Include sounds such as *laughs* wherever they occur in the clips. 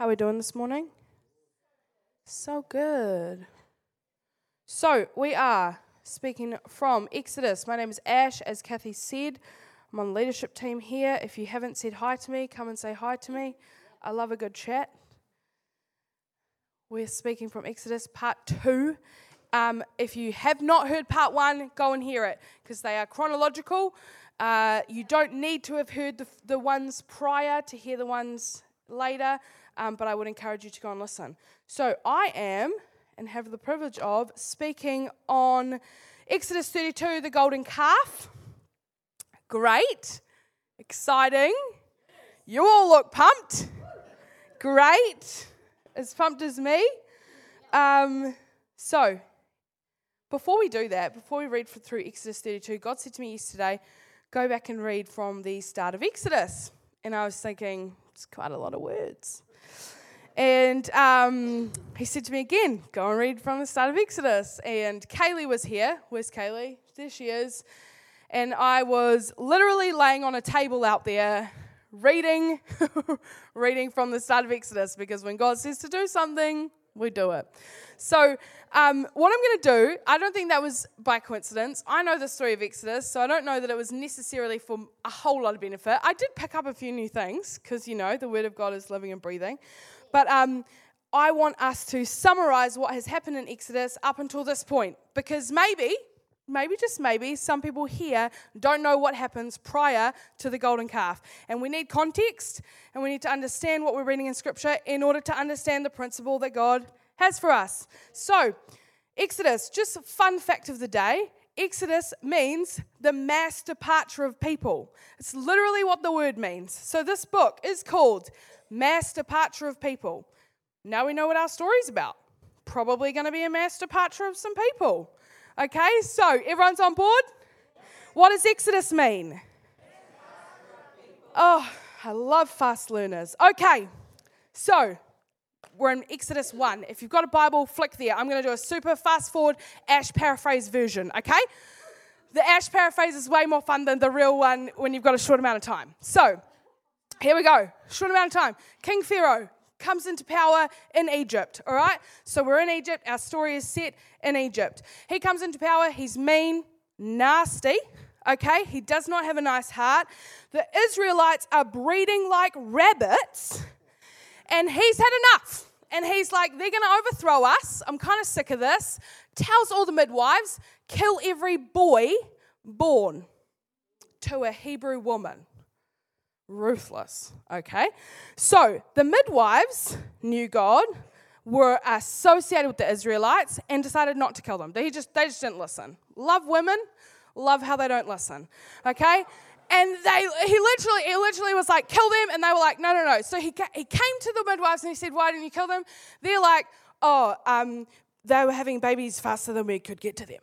How are we doing this morning? So good. So, we are speaking from Exodus. My name is Ash, as Kathy said. I'm on the leadership team here. If you haven't said hi to me, come and say hi to me. I love a good chat. We're speaking from Exodus part two. Um, if you have not heard part one, go and hear it because they are chronological. Uh, you don't need to have heard the, the ones prior to hear the ones later um, but I would encourage you to go and listen. So I am and have the privilege of speaking on Exodus 32, the golden calf. Great, exciting. You all look pumped. Great, as pumped as me. Um, so, before we do that, before we read through Exodus 32, God said to me yesterday, go back and read from the start of Exodus. And I was thinking, it's quite a lot of words. And um, he said to me again, go and read from the start of Exodus. And Kaylee was here. Where's Kaylee? There she is. And I was literally laying on a table out there reading, *laughs* reading from the start of Exodus because when God says to do something, we do it. So, um, what I'm going to do, I don't think that was by coincidence. I know the story of Exodus, so I don't know that it was necessarily for a whole lot of benefit. I did pick up a few new things because, you know, the Word of God is living and breathing. But um, I want us to summarize what has happened in Exodus up until this point because maybe, maybe just maybe, some people here don't know what happens prior to the golden calf. And we need context and we need to understand what we're reading in Scripture in order to understand the principle that God has for us. So, Exodus, just fun fact of the day. Exodus means the mass departure of people. It's literally what the word means. So, this book is called mass departure of people. Now we know what our story's about. Probably going to be a mass departure of some people. Okay, so everyone's on board? What does Exodus mean? Oh, I love fast learners. Okay, so we're in Exodus 1. If you've got a Bible, flick there. I'm going to do a super fast forward Ash paraphrase version, okay? The Ash paraphrase is way more fun than the real one when you've got a short amount of time. So, here we go. Short amount of time. King Pharaoh comes into power in Egypt, all right? So we're in Egypt. Our story is set in Egypt. He comes into power. He's mean, nasty, okay? He does not have a nice heart. The Israelites are breeding like rabbits, and he's had enough. And he's like, they're going to overthrow us. I'm kind of sick of this. Tells all the midwives, kill every boy born to a Hebrew woman ruthless. Okay? So the midwives knew God, were associated with the Israelites, and decided not to kill them. They just, they just didn't listen. Love women, love how they don't listen. Okay? And they, he literally, he literally was like, kill them. And they were like, no, no, no. So he, he came to the midwives and he said, why didn't you kill them? They're like, oh, um, they were having babies faster than we could get to them.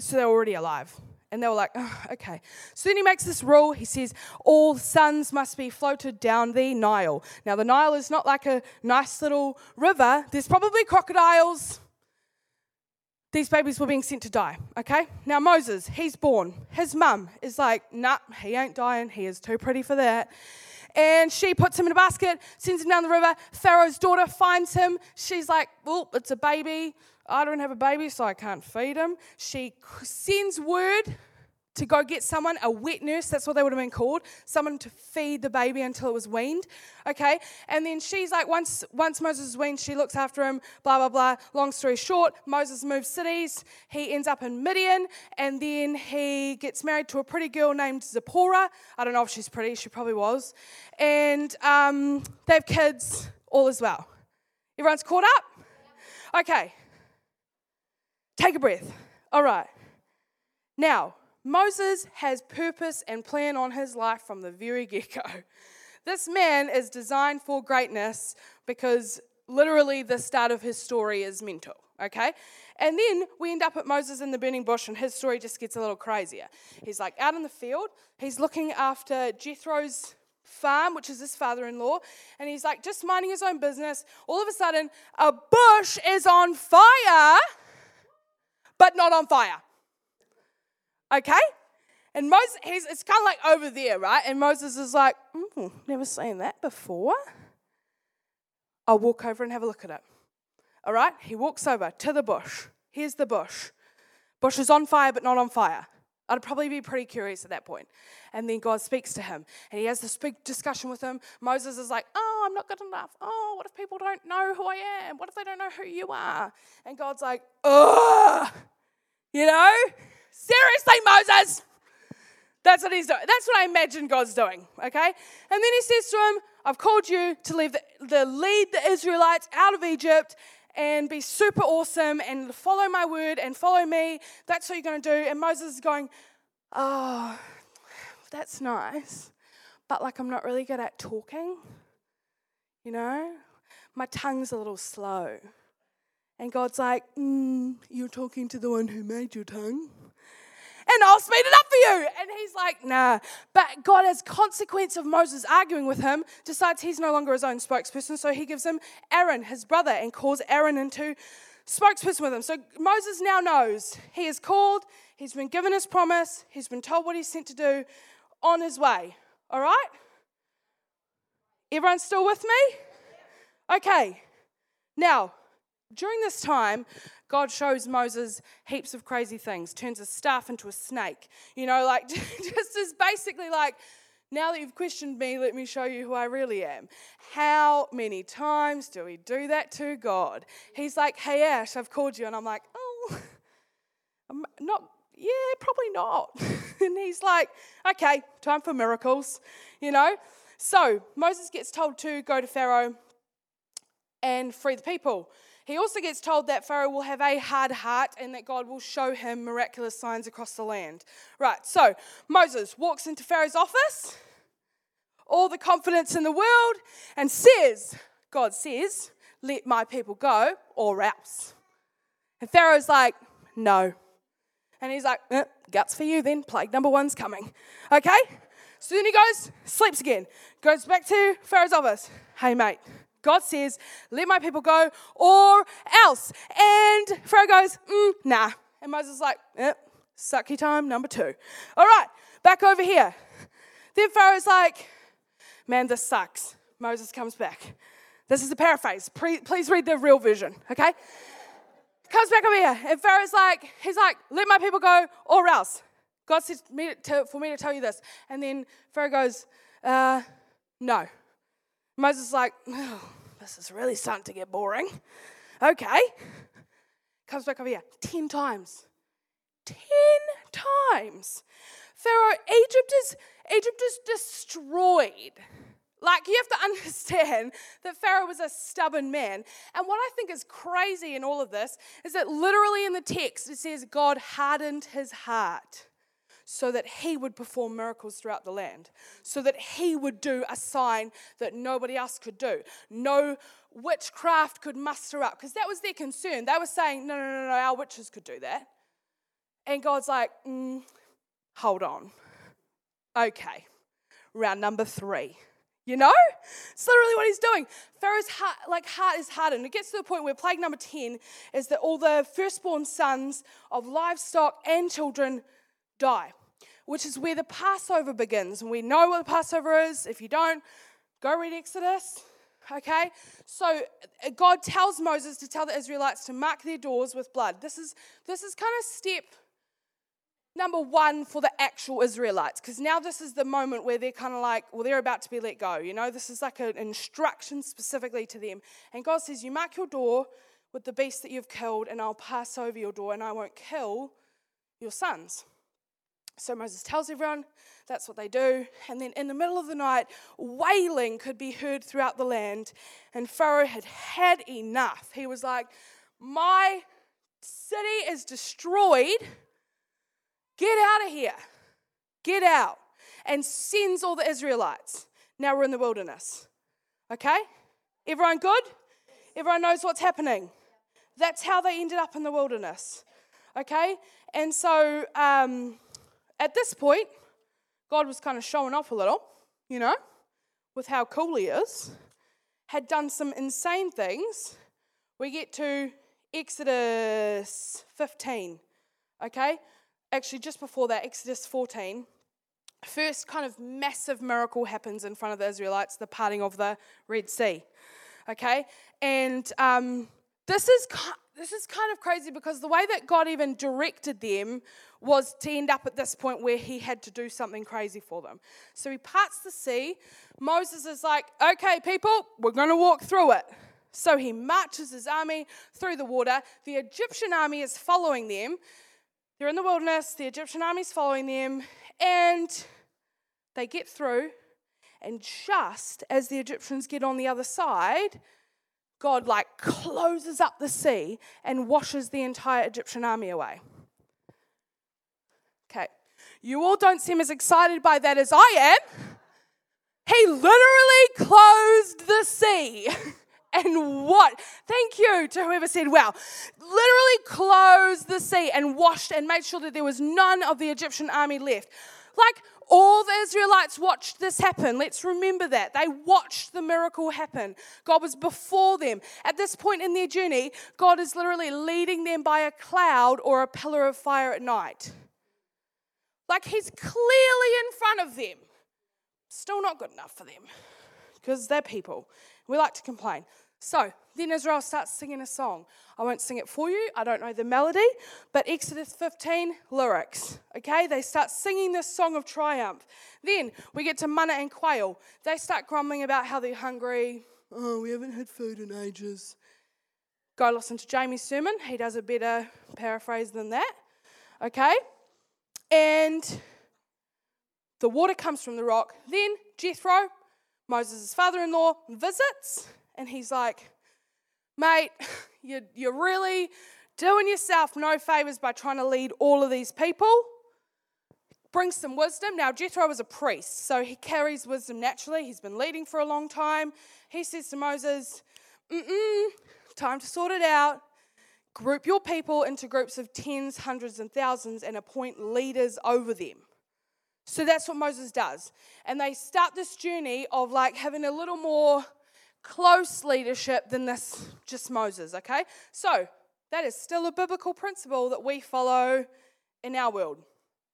So they're already alive. And they were like, oh, okay. So then he makes this rule. He says, all sons must be floated down the Nile. Now, the Nile is not like a nice little river, there's probably crocodiles. These babies were being sent to die, okay? Now, Moses, he's born. His mum is like, nah, he ain't dying. He is too pretty for that. And she puts him in a basket, sends him down the river. Pharaoh's daughter finds him. She's like, well, it's a baby. I don't have a baby, so I can't feed him. She sends word to go get someone, a wet nurse, that's what they would have been called, someone to feed the baby until it was weaned. Okay? And then she's like, once, once Moses is weaned, she looks after him, blah, blah, blah. Long story short, Moses moves cities. He ends up in Midian, and then he gets married to a pretty girl named Zipporah. I don't know if she's pretty, she probably was. And um, they have kids, all as well. Everyone's caught up? Okay. Take a breath. All right. Now, Moses has purpose and plan on his life from the very get go. This man is designed for greatness because literally the start of his story is mental, okay? And then we end up at Moses in the burning bush, and his story just gets a little crazier. He's like out in the field, he's looking after Jethro's farm, which is his father in law, and he's like just minding his own business. All of a sudden, a bush is on fire but not on fire. Okay? And Moses, he's, it's kind of like over there, right? And Moses is like, mm, never seen that before. I'll walk over and have a look at it. All right? He walks over to the bush. Here's the bush. Bush is on fire, but not on fire. I'd probably be pretty curious at that point. And then God speaks to him, and he has this big discussion with him. Moses is like, Oh, I'm not good enough. Oh, what if people don't know who I am? What if they don't know who you are? And God's like, Ugh. You know? Seriously, Moses. That's what he's doing. That's what I imagine God's doing, okay? And then he says to him, I've called you to leave the, the lead the Israelites out of Egypt and be super awesome and follow my word and follow me. That's what you're going to do. And Moses is going, Oh, that's nice. But like, I'm not really good at talking. You know, my tongue's a little slow. And God's like, mm, You're talking to the one who made your tongue and I'll speed it up for you. And he's like, nah. But God, as consequence of Moses arguing with him, decides he's no longer his own spokesperson. So he gives him Aaron, his brother, and calls Aaron into spokesperson with him. So Moses now knows he is called, he's been given his promise, he's been told what he's sent to do on his way. All right? Everyone still with me? Okay. Now, during this time, God shows Moses heaps of crazy things, turns a staff into a snake. You know, like *laughs* just as basically like, now that you've questioned me, let me show you who I really am. How many times do we do that to God? He's like, hey, Ash, I've called you. And I'm like, oh, *laughs* I'm not, yeah, probably not. *laughs* and he's like, okay, time for miracles, you know? So Moses gets told to go to Pharaoh and free the people. He also gets told that Pharaoh will have a hard heart and that God will show him miraculous signs across the land. Right, so Moses walks into Pharaoh's office, all the confidence in the world, and says, God says, let my people go or else. And Pharaoh's like, no. And he's like, eh, guts for you then, plague number one's coming. Okay? So then he goes, sleeps again, goes back to Pharaoh's office. Hey, mate, God says, let my people go or else. And Pharaoh goes, mm, nah. And Moses is like, eh, sucky time number two. All right, back over here. Then Pharaoh's like, man, this sucks. Moses comes back. This is a paraphrase. Please read the real version, okay? Comes back over here. And Pharaoh's like, he's like, let my people go or else. God says for me to tell you this. And then Pharaoh goes, uh, no. Moses is like, oh, this is really starting to get boring. Okay. Comes back over here 10 times. 10 times. Pharaoh, Egypt is, Egypt is destroyed. Like, you have to *laughs* understand that Pharaoh was a stubborn man. And what I think is crazy in all of this is that literally in the text it says God hardened his heart so that he would perform miracles throughout the land, so that he would do a sign that nobody else could do. No witchcraft could muster up, because that was their concern. They were saying, no, no, no, no, our witches could do that. And God's like, mm, hold on. Okay, round number three. You know? It's literally what he's doing. Pharaoh's heart, like heart is hardened. It gets to the point where plague number 10 is that all the firstborn sons of livestock and children die, which is where the Passover begins. And we know what the Passover is. If you don't, go read Exodus. Okay? So uh, God tells Moses to tell the Israelites to mark their doors with blood. This is this is kind of step number one for the actual Israelites, because now this is the moment where they're kind of like, well, they're about to be let go. You know, this is like an instruction specifically to them. And God says, You mark your door with the beast that you've killed, and I'll pass over your door, and I won't kill your sons. So Moses tells everyone that's what they do. And then in the middle of the night, wailing could be heard throughout the land. And Pharaoh had had enough. He was like, My city is destroyed. Get out of here. Get out. And sends all the Israelites. Now we're in the wilderness. Okay? Everyone good? Everyone knows what's happening. That's how they ended up in the wilderness. Okay? And so, um, at this point, God was kind of showing off a little, you know, with how cool he is, had done some insane things. We get to Exodus 15, okay? Actually, just before that, Exodus 14. First kind of massive miracle happens in front of the Israelites, the parting of the Red Sea. Okay? And um, this is this is kind of crazy because the way that God even directed them was to end up at this point where he had to do something crazy for them. So he parts the sea. Moses is like, okay, people, we're going to walk through it. So he marches his army through the water. The Egyptian army is following them. They're in the wilderness, the Egyptian army is following them, and they get through. And just as the Egyptians get on the other side, God like closes up the sea and washes the entire Egyptian army away. Okay, you all don't seem as excited by that as I am. He literally closed the sea. *laughs* and what? Thank you to whoever said, wow. Literally closed the sea and washed and made sure that there was none of the Egyptian army left. Like all the Israelites watched this happen. Let's remember that. They watched the miracle happen. God was before them. At this point in their journey, God is literally leading them by a cloud or a pillar of fire at night. Like He's clearly in front of them. Still not good enough for them because they're people. We like to complain. So then Israel starts singing a song. I won't sing it for you, I don't know the melody, but Exodus 15 lyrics. Okay, they start singing this song of triumph. Then we get to manna and quail. They start grumbling about how they're hungry. Oh, we haven't had food in ages. Go listen to Jamie's sermon, he does a better paraphrase than that. Okay, and the water comes from the rock. Then Jethro, Moses' father in law, visits and he's like, mate, *laughs* you're, you're really doing yourself no favors by trying to lead all of these people. Bring some wisdom. Now, Jethro was a priest, so he carries wisdom naturally. He's been leading for a long time. He says to Moses, Mm-mm, time to sort it out. Group your people into groups of tens, hundreds, and thousands and appoint leaders over them. So that's what Moses does. And they start this journey of like having a little more close leadership than this just Moses, okay? So that is still a biblical principle that we follow in our world.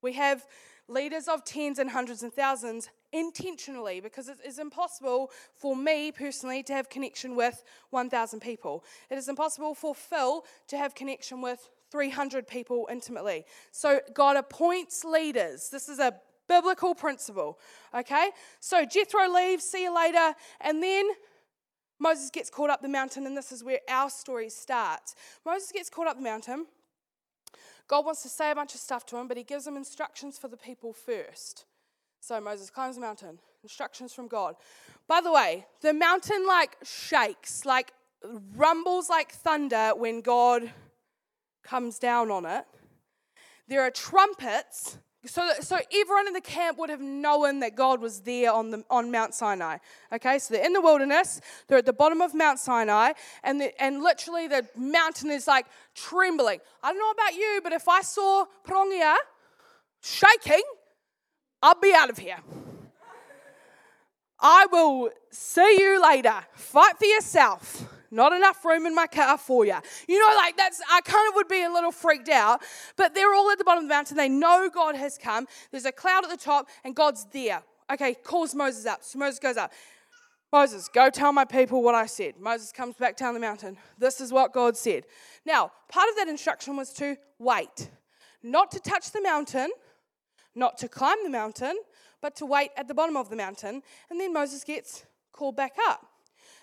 We have leaders of tens and hundreds and thousands intentionally because it is impossible for me personally to have connection with 1,000 people. It is impossible for Phil to have connection with 300 people intimately. So God appoints leaders. This is a biblical principle, okay? So Jethro leaves, see you later, and then Moses gets caught up the mountain, and this is where our story starts. Moses gets caught up the mountain. God wants to say a bunch of stuff to him, but he gives him instructions for the people first. So Moses climbs the mountain, instructions from God. By the way, the mountain like shakes, like rumbles like thunder when God comes down on it. There are trumpets so, so everyone in the camp would have known that God was there on, the, on Mount Sinai. Okay, so they're in the wilderness, they're at the bottom of Mount Sinai, and, the, and literally the mountain is like trembling. I don't know about you, but if I saw Pirongia shaking, I'll be out of here. I will see you later. Fight for yourself. Not enough room in my car for you. You know, like that's, I kind of would be a little freaked out, but they're all at the bottom of the mountain. They know God has come. There's a cloud at the top, and God's there. Okay, calls Moses up. So Moses goes up. Moses, go tell my people what I said. Moses comes back down the mountain. This is what God said. Now, part of that instruction was to wait, not to touch the mountain, not to climb the mountain, but to wait at the bottom of the mountain. And then Moses gets called back up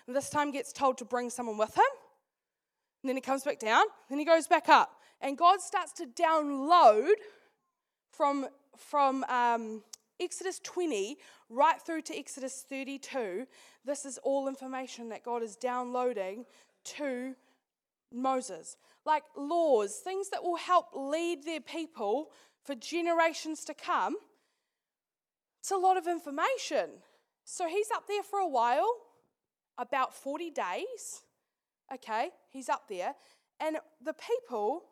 and this time gets told to bring someone with him. And then he comes back down, then he goes back up. And God starts to download from, from um, Exodus 20 right through to Exodus 32. This is all information that God is downloading to Moses. Like laws, things that will help lead their people for generations to come. It's a lot of information. So he's up there for a while about 40 days. Okay, he's up there. And the people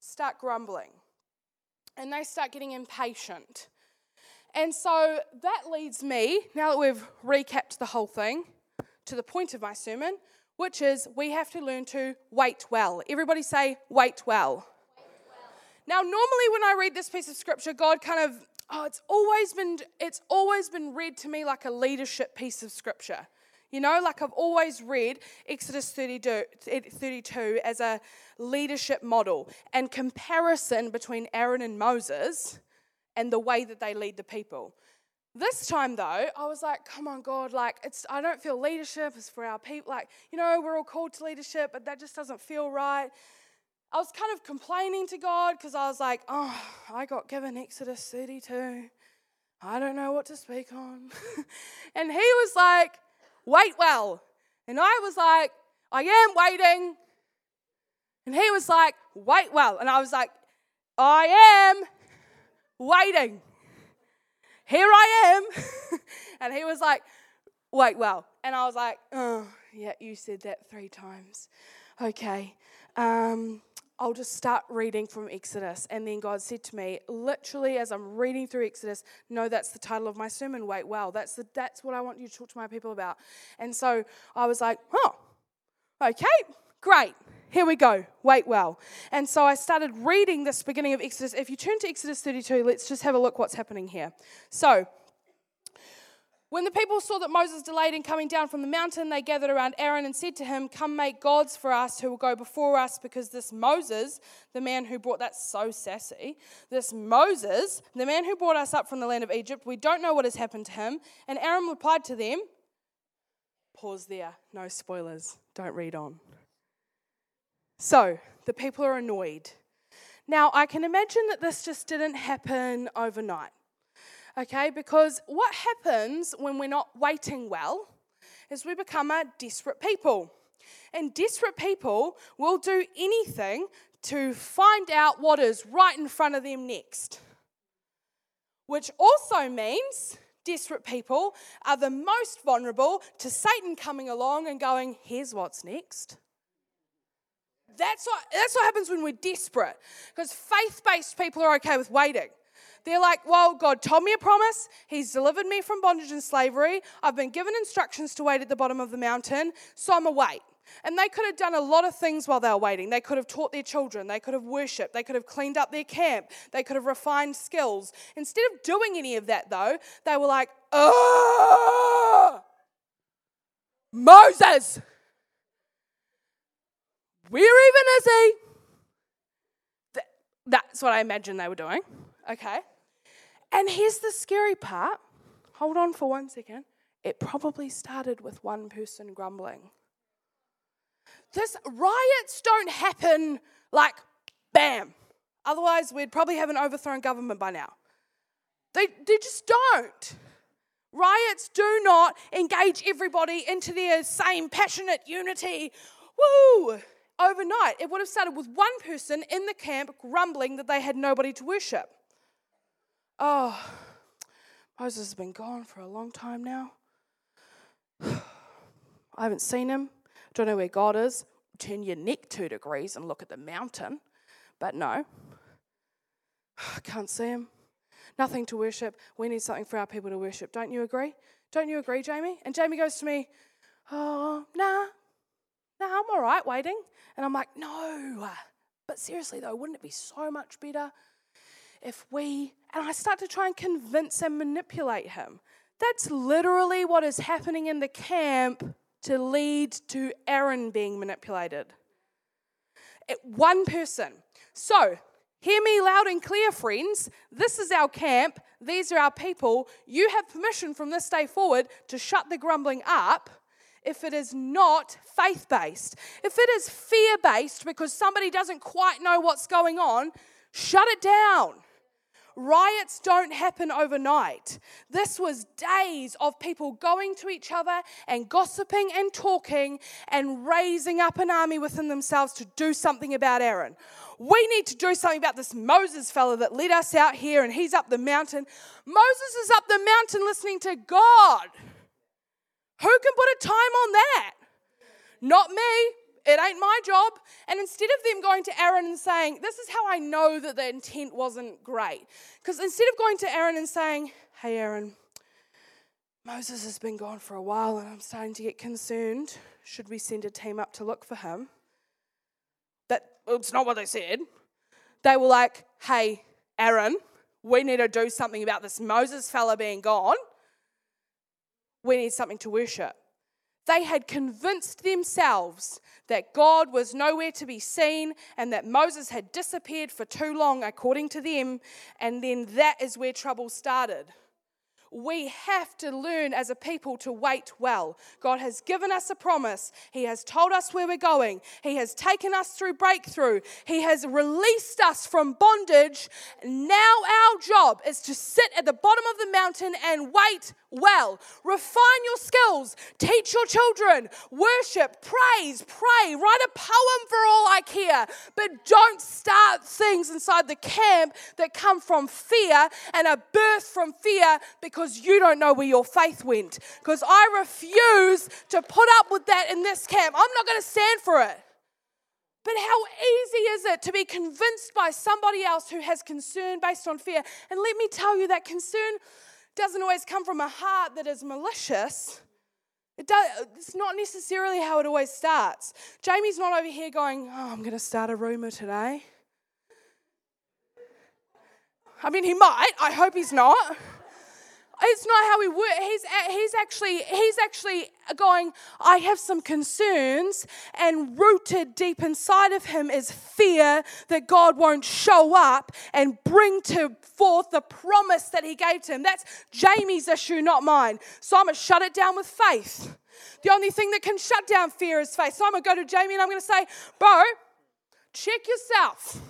start grumbling and they start getting impatient. And so that leads me, now that we've recapped the whole thing, to the point of my sermon, which is we have to learn to wait well. Everybody say, wait well. Now, normally when I read this piece of scripture, God kind of, oh, it's always been, it's always been read to me like a leadership piece of scripture. You know, like I've always read Exodus 32, 32 as a leadership model and comparison between Aaron and Moses and the way that they lead the people. This time though, I was like, come on, God, like it's I don't feel leadership is for our people. Like, you know, we're all called to leadership, but that just doesn't feel right. I was kind of complaining to God because I was like, oh, I got given Exodus 32. I don't know what to speak on. *laughs* and he was like, wait well. And I was like, I am waiting. And he was like, wait well. And I was like, I am waiting. Here I am. *laughs* and he was like, wait well. And I was like, oh, yeah, you said that three times. Okay. Um, I'll just start reading from Exodus. And then God said to me, literally, as I'm reading through Exodus, no, that's the title of my sermon. Wait, well, that's, the, that's what I want you to talk to my people about. And so I was like, oh, okay, great. Here we go. Wait well. And so I started reading this beginning of Exodus. If you turn to Exodus 32, let's just have a look what's happening here. So, when the people saw that Moses delayed in coming down from the mountain, they gathered around Aaron and said to him, Come make gods for us who will go before us, because this Moses, the man who brought that so sassy, this Moses, the man who brought us up from the land of Egypt, we don't know what has happened to him. And Aaron replied to them, Pause there, no spoilers, don't read on. So the people are annoyed. Now, I can imagine that this just didn't happen overnight okay? Because what happens when we're not waiting well is we become a desperate people. And desperate people will do anything to find out what is right in front of them next. Which also means desperate people are the most vulnerable to Satan coming along and going, here's what's next. That's what, that's what happens when we're desperate. Because faith based people are okay with waiting. They're like, well, God told me a promise. He's delivered me from bondage and slavery. I've been given instructions to wait at the bottom of the mountain, so I'm a wait. And they could have done a lot of things while they were waiting. They could have taught their children. They could have worshipped. They could have cleaned up their camp. They could have refined skills. Instead of doing any of that, though, they were like, oh, Moses, where even is he? That's what I imagine they were doing. Okay. And here's the scary part. Hold on for one second. It probably started with one person grumbling. This riots don't happen like bam. Otherwise, we'd probably have an overthrown government by now. They, they just don't. Riots do not engage everybody into their same passionate unity. Woo! Overnight, it would have started with one person in the camp grumbling that they had nobody to worship. Oh, Moses has been gone for a long time now. *sighs* I haven't seen him. Don't know where God is. Turn your neck two degrees and look at the mountain. But no, *sighs* I can't see him. Nothing to worship. We need something for our people to worship. Don't you agree? Don't you agree, Jamie? And Jamie goes to me, Oh, nah, nah, I'm all right waiting. And I'm like, No. But seriously, though, wouldn't it be so much better if we, and I start to try and convince and manipulate him. That's literally what is happening in the camp to lead to Aaron being manipulated. It, one person. So, hear me loud and clear, friends. This is our camp. These are our people. You have permission from this day forward to shut the grumbling up if it is not faith based. If it is fear based because somebody doesn't quite know what's going on, shut it down. Riots don't happen overnight. This was days of people going to each other and gossiping and talking and raising up an army within themselves to do something about Aaron. We need to do something about this Moses fella that led us out here and he's up the mountain. Moses is up the mountain listening to God. Who can put a time on that? Not me. It ain't my job. And instead of them going to Aaron and saying, This is how I know that the intent wasn't great. Because instead of going to Aaron and saying, Hey, Aaron, Moses has been gone for a while and I'm starting to get concerned. Should we send a team up to look for him? That it's not what they said. They were like, Hey, Aaron, we need to do something about this Moses fella being gone. We need something to worship. They had convinced themselves that God was nowhere to be seen and that Moses had disappeared for too long, according to them. And then that is where trouble started we have to learn as a people to wait well. God has given us a promise. He has told us where we're going. He has taken us through breakthrough. He has released us from bondage. Now, our job is to sit at the bottom of the mountain and wait well. Refine your skills. Teach your children. Worship, praise, pray. Write a poem for all I care. But don't start things inside the camp that come from fear and are birthed from fear because you don't know where your faith went. Because I refuse to put up with that in this camp. I'm not going to stand for it. But how easy is it to be convinced by somebody else who has concern based on fear? And let me tell you that concern doesn't always come from a heart that is malicious. It does, it's not necessarily how it always starts. Jamie's not over here going, Oh, I'm going to start a rumor today. I mean, he might. I hope he's not. It's not how we work. He's, he's, actually, he's actually going, I have some concerns, and rooted deep inside of him is fear that God won't show up and bring to forth the promise that he gave to him. That's Jamie's issue, not mine. So I'm going to shut it down with faith. The only thing that can shut down fear is faith. So I'm going to go to Jamie and I'm going to say, Bro, check yourself.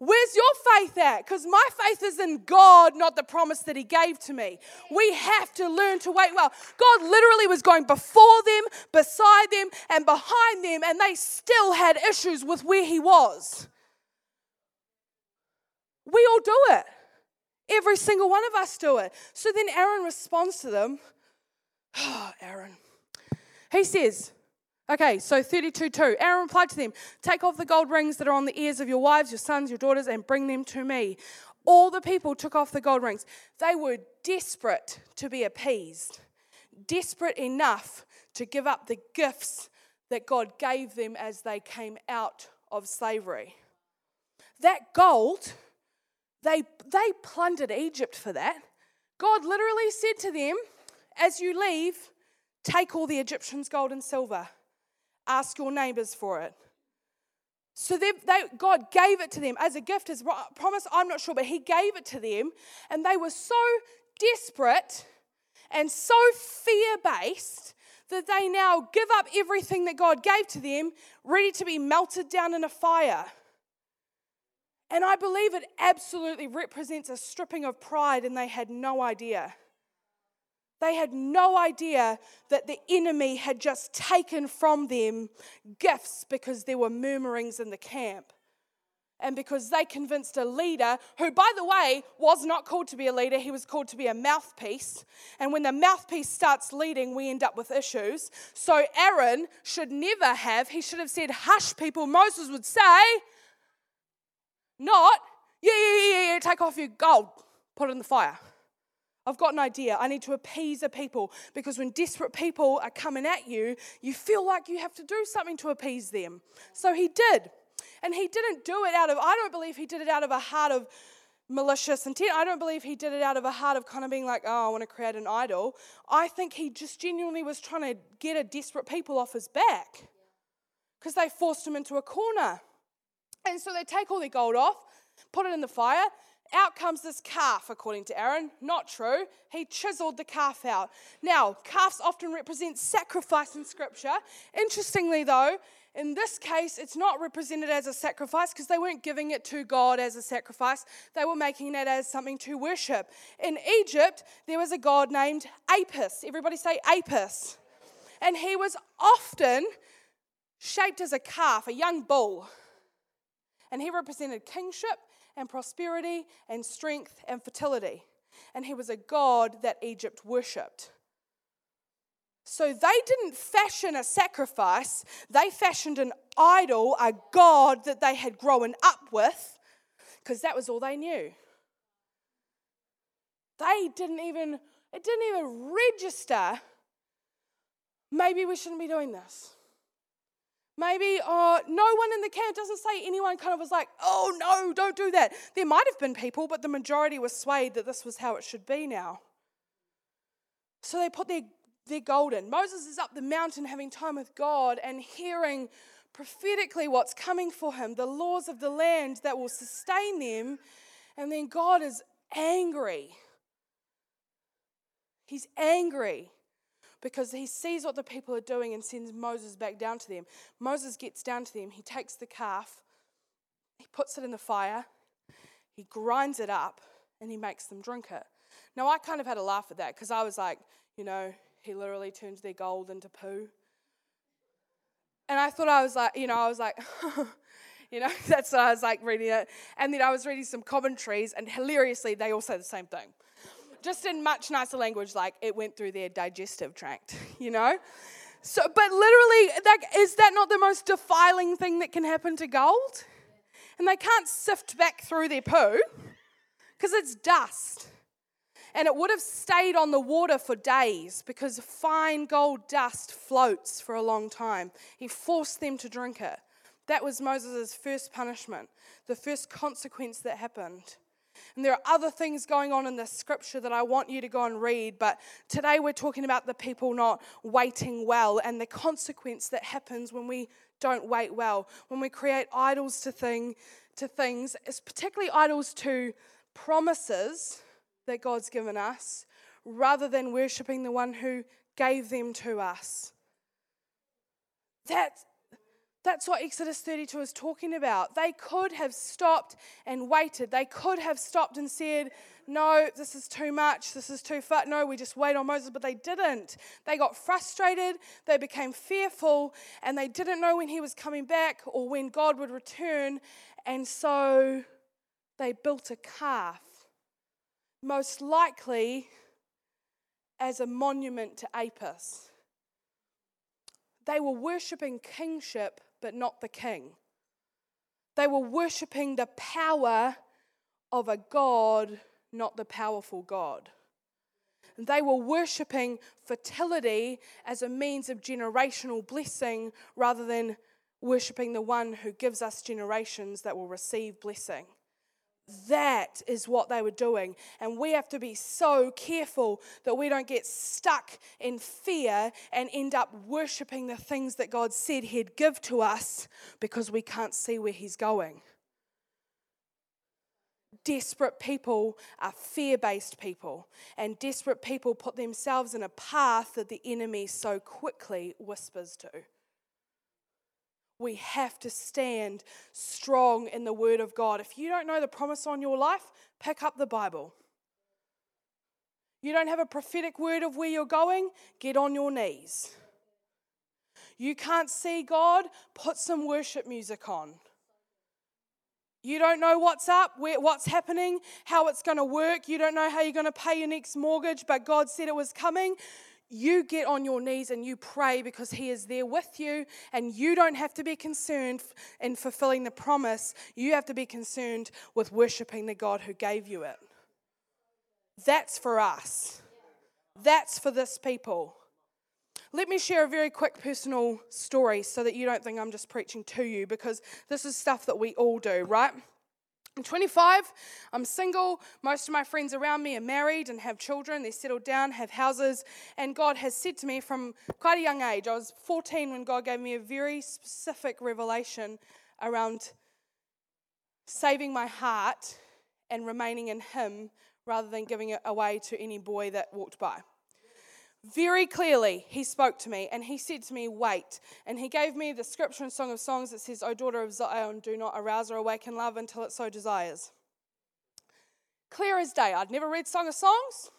Where's your faith at? Because my faith is in God, not the promise that He gave to me. We have to learn to wait well. God literally was going before them, beside them, and behind them, and they still had issues with where He was. We all do it. Every single one of us do it. So then Aaron responds to them. Oh, *sighs* Aaron. He says, Okay, so 32 2. Aaron replied to them, Take off the gold rings that are on the ears of your wives, your sons, your daughters, and bring them to me. All the people took off the gold rings. They were desperate to be appeased, desperate enough to give up the gifts that God gave them as they came out of slavery. That gold, they, they plundered Egypt for that. God literally said to them, As you leave, take all the Egyptians' gold and silver ask your neighbors for it. So they, they, God gave it to them as a gift, as a promise, I'm not sure, but He gave it to them. And they were so desperate and so fear based that they now give up everything that God gave to them, ready to be melted down in a fire. And I believe it absolutely represents a stripping of pride, and they had no idea. They had no idea that the enemy had just taken from them gifts because there were murmurings in the camp. And because they convinced a leader, who, by the way, was not called to be a leader, he was called to be a mouthpiece. And when the mouthpiece starts leading, we end up with issues. So Aaron should never have, he should have said, Hush, people. Moses would say, Not, yeah, yeah, yeah, yeah, take off your gold, put it in the fire. I've got an idea. I need to appease the people because when desperate people are coming at you, you feel like you have to do something to appease them. So he did. And he didn't do it out of, I don't believe he did it out of a heart of malicious intent. I don't believe he did it out of a heart of kind of being like, oh, I want to create an idol. I think he just genuinely was trying to get a desperate people off his back because they forced him into a corner. And so they take all their gold off, put it in the fire, out comes this calf, according to Aaron. Not true. He chiseled the calf out. Now, calves often represent sacrifice in Scripture. Interestingly, though, in this case, it's not represented as a sacrifice because they weren't giving it to God as a sacrifice. They were making it as something to worship. In Egypt, there was a god named Apis. Everybody say Apis. And he was often shaped as a calf, a young bull. And he represented kingship and prosperity and strength and fertility. And he was a god that Egypt worshipped. So they didn't fashion a sacrifice, they fashioned an idol, a god that they had grown up with, because that was all they knew. They didn't even, it didn't even register. Maybe we shouldn't be doing this. Maybe uh, no one in the camp doesn't say anyone kind of was like, oh no, don't do that. There might have been people, but the majority was swayed that this was how it should be now. So they put their they're golden. Moses is up the mountain having time with God and hearing prophetically what's coming for him, the laws of the land that will sustain them. And then God is angry. He's angry because he sees what the people are doing and sends Moses back down to them. Moses gets down to them, he takes the calf, he puts it in the fire, he grinds it up, and he makes them drink it. Now, I kind of had a laugh at that because I was like, you know, he literally turns their gold into poo. And I thought I was like, you know, I was like, *laughs* you know, *laughs* that's what I was like reading it. And then I was reading some commentaries, and hilariously, they all say the same thing. Just in much nicer language, like it went through their digestive tract, *laughs* you know? So, but literally, like, is that not the most defiling thing that can happen to gold? And they can't sift back through their poo because it's dust. And it would have stayed on the water for days because fine gold dust floats for a long time. He forced them to drink it. That was Moses' first punishment, the first consequence that happened. And there are other things going on in the scripture that I want you to go and read, but today we're talking about the people not waiting well and the consequence that happens when we don't wait well, when we create idols to thing to things, it's particularly idols to promises that God's given us rather than worshiping the one who gave them to us. That, that's what Exodus 32 is talking about. They could have stopped and waited. They could have stopped and said, No, this is too much. This is too far. No, we just wait on Moses. But they didn't. They got frustrated. They became fearful. And they didn't know when he was coming back or when God would return. And so they built a calf most likely as a monument to Apis. They were worshipping kingship, but not the king. They were worshipping the power of a God, not the powerful God. They were worshipping fertility as a means of generational blessing rather than worshipping the one who gives us generations that will receive blessing. That is what they were doing. And we have to be so careful that we don't get stuck in fear and end up worshiping the things that God said He'd give to us because we can't see where He's going. Desperate people are fear based people, and desperate people put themselves in a path that the enemy so quickly whispers to we have to stand strong in the Word of God. If you don't know the promise on your life, pick up the Bible. You don't have a prophetic word of where you're going, get on your knees. You can't see God, put some worship music on. You don't know what's up, where, what's happening, how it's going to work. You don't know how you're going to pay your next mortgage, but God said it was coming you get on your knees and you pray because He is there with you, and you don't have to be concerned in fulfilling the promise. You have to be concerned with worshiping the God who gave you it. That's for us, that's for this people. Let me share a very quick personal story so that you don't think I'm just preaching to you because this is stuff that we all do, right? I'm 25, I'm single. Most of my friends around me are married and have children. They're settled down, have houses. And God has said to me from quite a young age, I was 14 when God gave me a very specific revelation around saving my heart and remaining in Him rather than giving it away to any boy that walked by. Very clearly, he spoke to me and he said to me, Wait. And he gave me the scripture in Song of Songs that says, O daughter of Zion, do not arouse or awaken love until it so desires. Clear as day. I'd never read Song of Songs.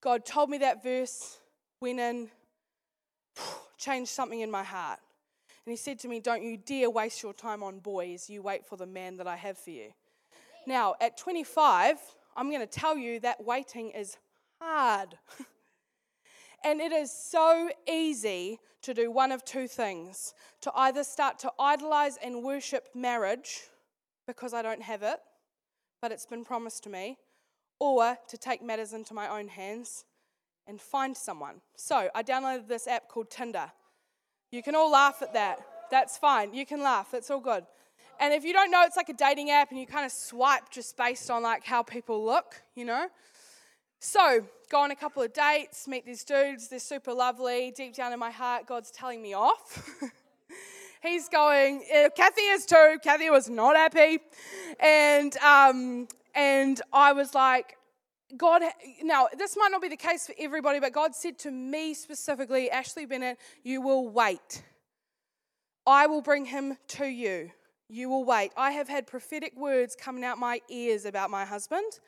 God told me that verse, went in, *sighs* changed something in my heart. And he said to me, Don't you dare waste your time on boys. You wait for the man that I have for you. Now, at 25, I'm going to tell you that waiting is hard. *laughs* And it is so easy to do one of two things to either start to idolize and worship marriage because I don't have it, but it's been promised to me, or to take matters into my own hands and find someone. So I downloaded this app called Tinder. You can all laugh at that. That's fine. You can laugh. It's all good. And if you don't know, it's like a dating app and you kind of swipe just based on like how people look, you know? So, go on a couple of dates, meet these dudes. They're super lovely. Deep down in my heart, God's telling me off. *laughs* He's going, eh, Kathy is too. Kathy was not happy. And, um, and I was like, God, now this might not be the case for everybody, but God said to me specifically, Ashley Bennett, you will wait. I will bring him to you. You will wait. I have had prophetic words coming out my ears about my husband,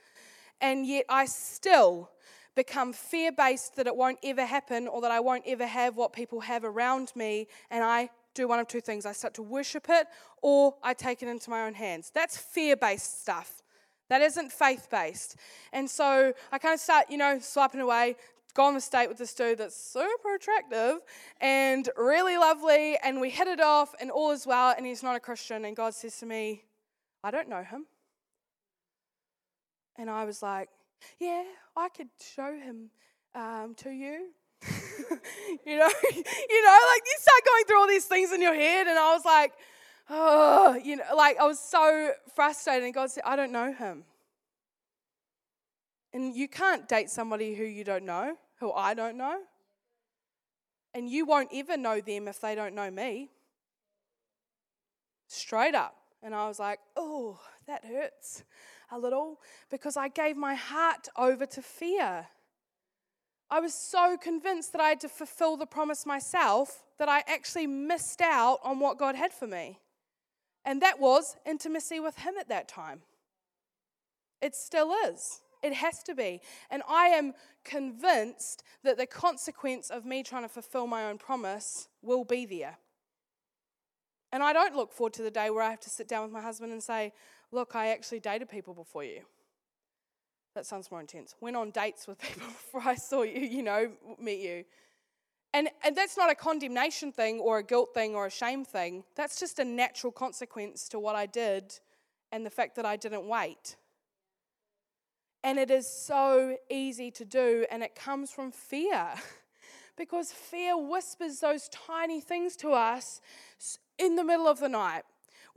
and yet I still become fear based that it won't ever happen or that I won't ever have what people have around me, and I do one of two things I start to worship it or I take it into my own hands. That's fear based stuff. That isn't faith based. And so I kind of start, you know, swiping away, go on the date with this dude that's super attractive and really lovely, and we hit it off, and all is well, and he's not a Christian. And God says to me, I don't know him. And I was like, Yeah, I could show him um, to you. *laughs* you know, *laughs* you know, like you start going through all these things in your head, and I was like, oh, you know, like I was so frustrated. And God said, I don't know him. And you can't date somebody who you don't know who I don't know. And you won't ever know them if they don't know me. Straight up. And I was like, oh, that hurts a little because I gave my heart over to fear. I was so convinced that I had to fulfill the promise myself that I actually missed out on what God had for me. And that was intimacy with Him at that time. It still is. It has to be. And I am convinced that the consequence of me trying to fulfill my own promise will be there. And I don't look forward to the day where I have to sit down with my husband and say, Look, I actually dated people before you. That sounds more intense. Went on dates with *laughs* people before I saw you, you know, meet you. And, and that's not a condemnation thing or a guilt thing or a shame thing. That's just a natural consequence to what I did and the fact that I didn't wait. And it is so easy to do, and it comes from fear. *laughs* because fear whispers those tiny things to us in the middle of the night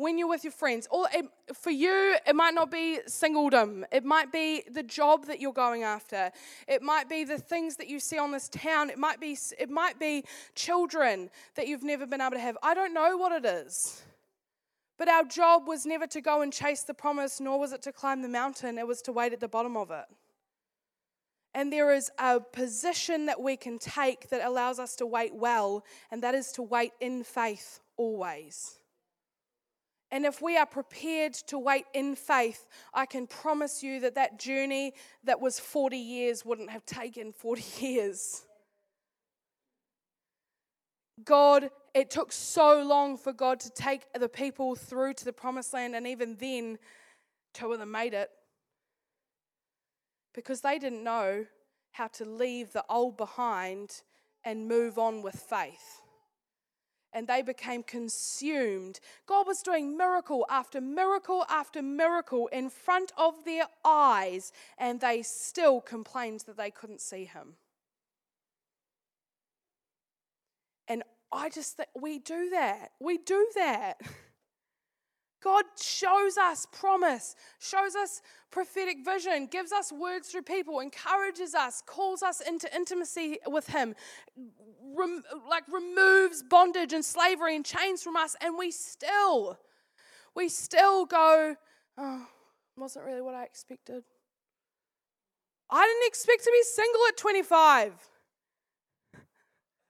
when you're with your friends. Or it, for you, it might not be singledom. It might be the job that you're going after. It might be the things that you see on this town. It might be it might be children that you've never been able to have. I don't know what it is. But our job was never to go and chase the promise, nor was it to climb the mountain, it was to wait at the bottom of it. And there is a position that we can take that allows us to wait well, and that is to wait in faith always. And if we are prepared to wait in faith, I can promise you that that journey that was 40 years wouldn't have taken 40 *laughs* years. God, it took so long for God to take the people through to the promised land, and even then, two of them made it because they didn't know how to leave the old behind and move on with faith. And they became consumed. God was doing miracle after miracle after miracle in front of their eyes, and they still complained that they couldn't see Him. And I just think we do that. We do that. *laughs* God shows us promise, shows us prophetic vision, gives us words through people, encourages us, calls us into intimacy with Him, rem- like removes bondage and slavery and chains from us, and we still, we still go, oh, wasn't really what I expected. I didn't expect to be single at 25.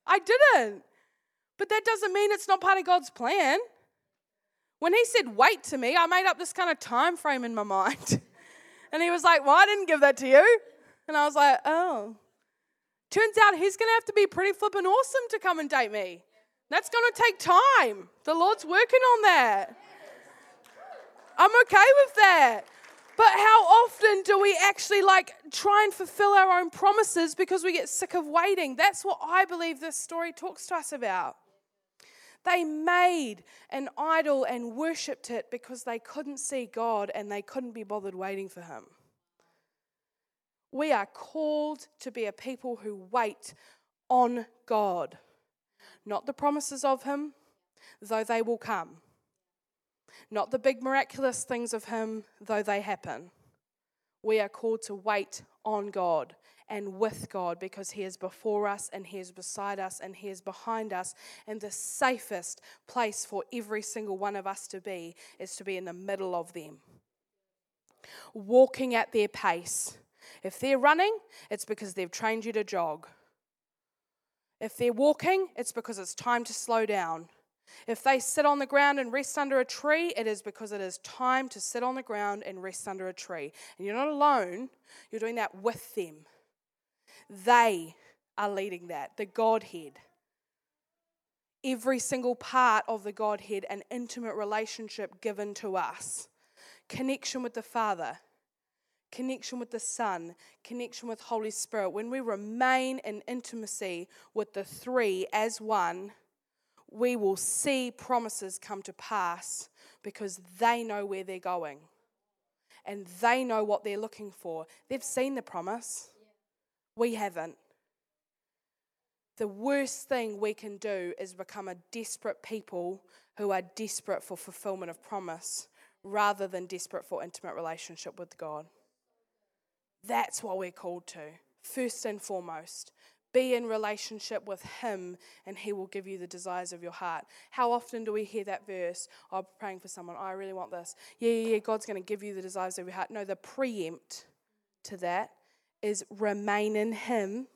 I didn't. But that doesn't mean it's not part of God's plan. When he said wait to me, I made up this kind of time frame in my mind. *laughs* and he was like, Well, I didn't give that to you. And I was like, Oh. Turns out he's going to have to be pretty flippin' awesome to come and date me. That's going to take time. The Lord's working on that. I'm okay with that. But how often do we actually like try and fulfill our own promises because we get sick of waiting? That's what I believe this story talks to us about. They made an idol and worshipped it because they couldn't see God and they couldn't be bothered waiting for Him. We are called to be a people who wait on God, not the promises of Him, though they will come, not the big miraculous things of Him, though they happen. We are called to wait on God and with God because He is before us and He is beside us and He is behind us. And the safest place for every single one of us to be is to be in the middle of them, walking at their pace. If they're running, it's because they've trained you to jog. If they're walking, it's because it's time to slow down. If they sit on the ground and rest under a tree, it is because it is time to sit on the ground and rest under a tree. And you're not alone, you're doing that with them. They are leading that, the Godhead. Every single part of the Godhead, an intimate relationship given to us. Connection with the Father, connection with the Son, connection with Holy Spirit. When we remain in intimacy with the three as one, we will see promises come to pass because they know where they're going and they know what they're looking for. They've seen the promise, we haven't. The worst thing we can do is become a desperate people who are desperate for fulfillment of promise rather than desperate for intimate relationship with God. That's what we're called to, first and foremost. Be in relationship with Him, and He will give you the desires of your heart. How often do we hear that verse? Oh, I'm praying for someone. Oh, I really want this. Yeah, yeah, yeah. God's going to give you the desires of your heart. No, the preempt to that is remain in Him.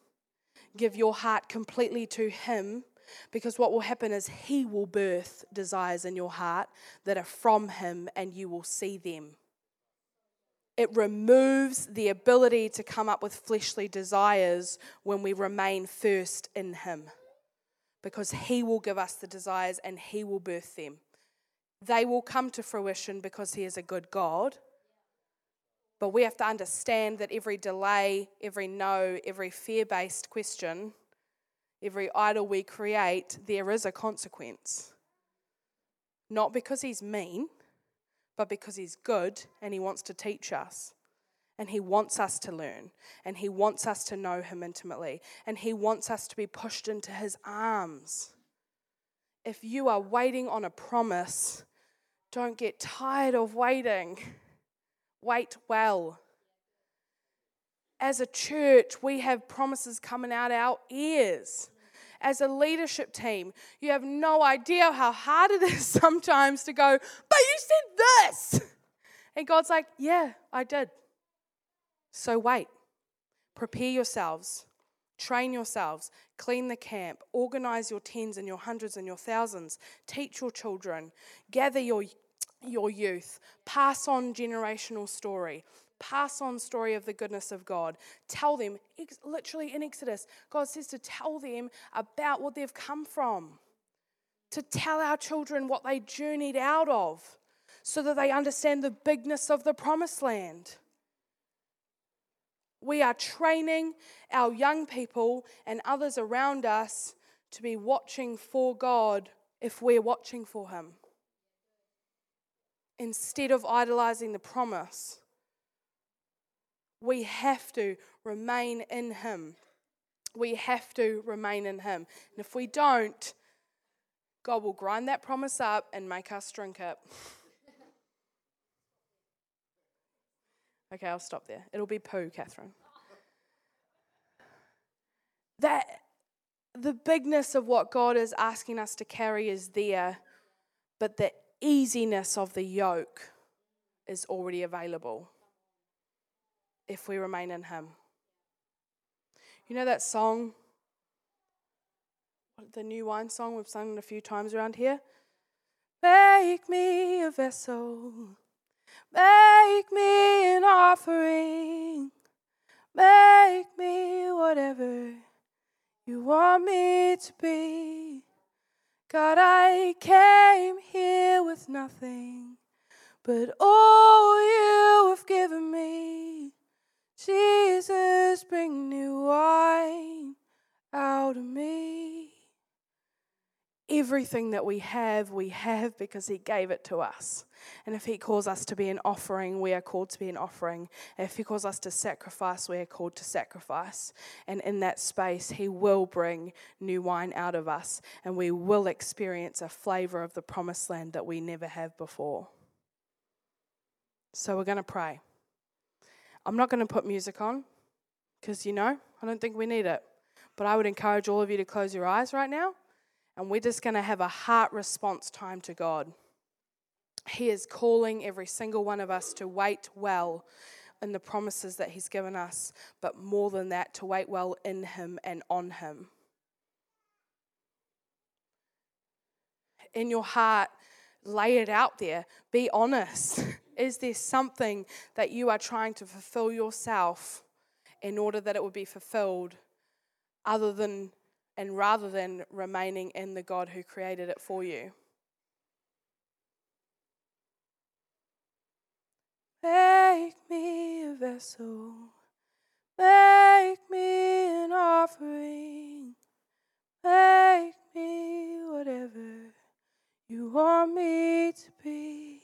Give your heart completely to Him, because what will happen is He will birth desires in your heart that are from Him, and you will see them. It removes the ability to come up with fleshly desires when we remain first in Him. Because He will give us the desires and He will birth them. They will come to fruition because He is a good God. But we have to understand that every delay, every no, every fear based question, every idol we create, there is a consequence. Not because He's mean but because He's good and He wants to teach us. And He wants us to learn. And He wants us to know Him intimately. And He wants us to be pushed into His arms. If you are waiting on a promise, don't get tired of waiting. *laughs* Wait well. As a church, we have promises coming out our ears. As a leadership team, you have no idea how hard it is *laughs* sometimes to go, but you said this. And God's like, yeah, I did. So wait, prepare yourselves, train yourselves, clean the camp, organize your tens and your hundreds and your thousands, teach your children, gather your, your youth, pass on generational story, pass on story of the goodness of God. Tell them, literally in Exodus, God says to tell them about what they've come from, to tell our children what they journeyed out of, so that they understand the bigness of the promised land. We are training our young people and others around us to be watching for God if we're watching for Him. Instead of idolizing the promise, we have to remain in Him. We have to remain in Him. And if we don't, God will grind that promise up and make us drink it. *laughs* Okay, I'll stop there. It'll be poo, Catherine. That the bigness of what God is asking us to carry is there, but the easiness of the yoke is already available if we remain in Him. You know that song, the new wine song we've sung a few times around here? Make me a vessel, make me an offering, make me whatever you want me to be. God, I came here with nothing, but all you have given me. Jesus, bring new wine out of me. Everything that we have, we have because He gave it to us. And if He calls us to be an offering, we are called to be an offering. If He calls us to sacrifice, we are called to sacrifice. And in that space, He will bring new wine out of us, and we will experience a flavor of the promised land that we never have before. So we're going to pray. I'm not going to put music on because, you know, I don't think we need it. But I would encourage all of you to close your eyes right now, and we're just going to have a heart response time to God. He is calling every single one of us to wait well in the promises that He's given us, but more than that, to wait well in Him and on Him. In your heart, lay it out there. Be honest. *laughs* Is there something that you are trying to fulfill yourself in order that it would be fulfilled other than and rather than remaining in the God who created it for you? Make me a vessel. Make me an offering. Make me whatever you want me to be.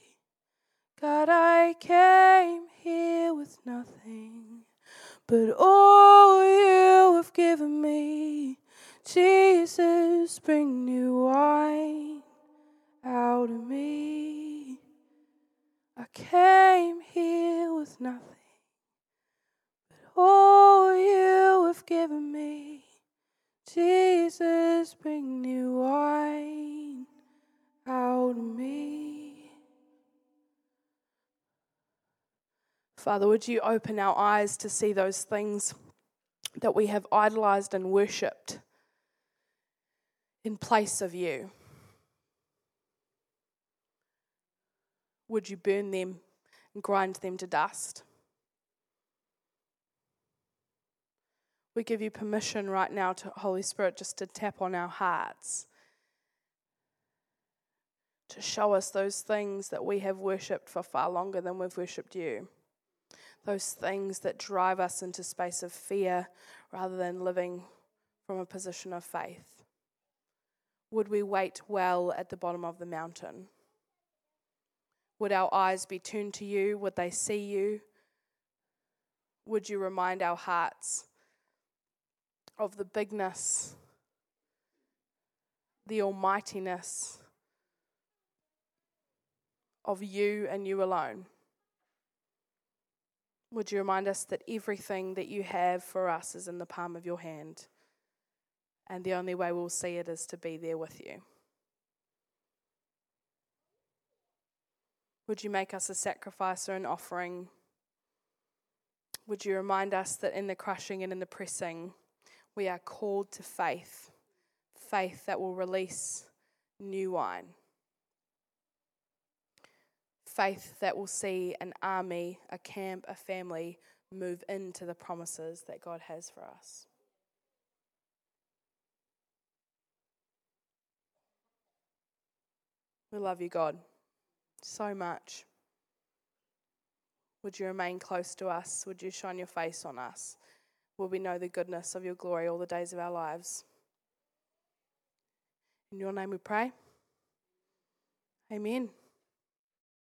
God, I came here with nothing, but all you have given me. Jesus, bring new wine out of me. I came here with nothing, but all you have given me. Jesus, bring new wine out of me. Father, would you open our eyes to see those things that we have idolized and worshipped in place of you? Would you burn them and grind them to dust? We give you permission right now to Holy Spirit just to tap on our hearts to show us those things that we have worshipped for far longer than we've worshipped you. Those things that drive us into space of fear rather than living from a position of faith. Would we wait well at the bottom of the mountain? Would our eyes be tuned to you? Would they see you? Would you remind our hearts of the bigness, the almightiness, of you and you alone. Would you remind us that everything that you have for us is in the palm of your hand, and the only way we'll see it is to be there with you? Would you make us a sacrifice or an offering? Would you remind us that in the crushing and in the pressing, we are called to faith, faith that will release new wine? faith that will see an army, a camp, a family move into the promises that God has for us. We love you, God, so much. Would you remain close to us? Would you shine your face on us? Will we know the goodness of your glory all the days of our lives? In your name we pray. Amen.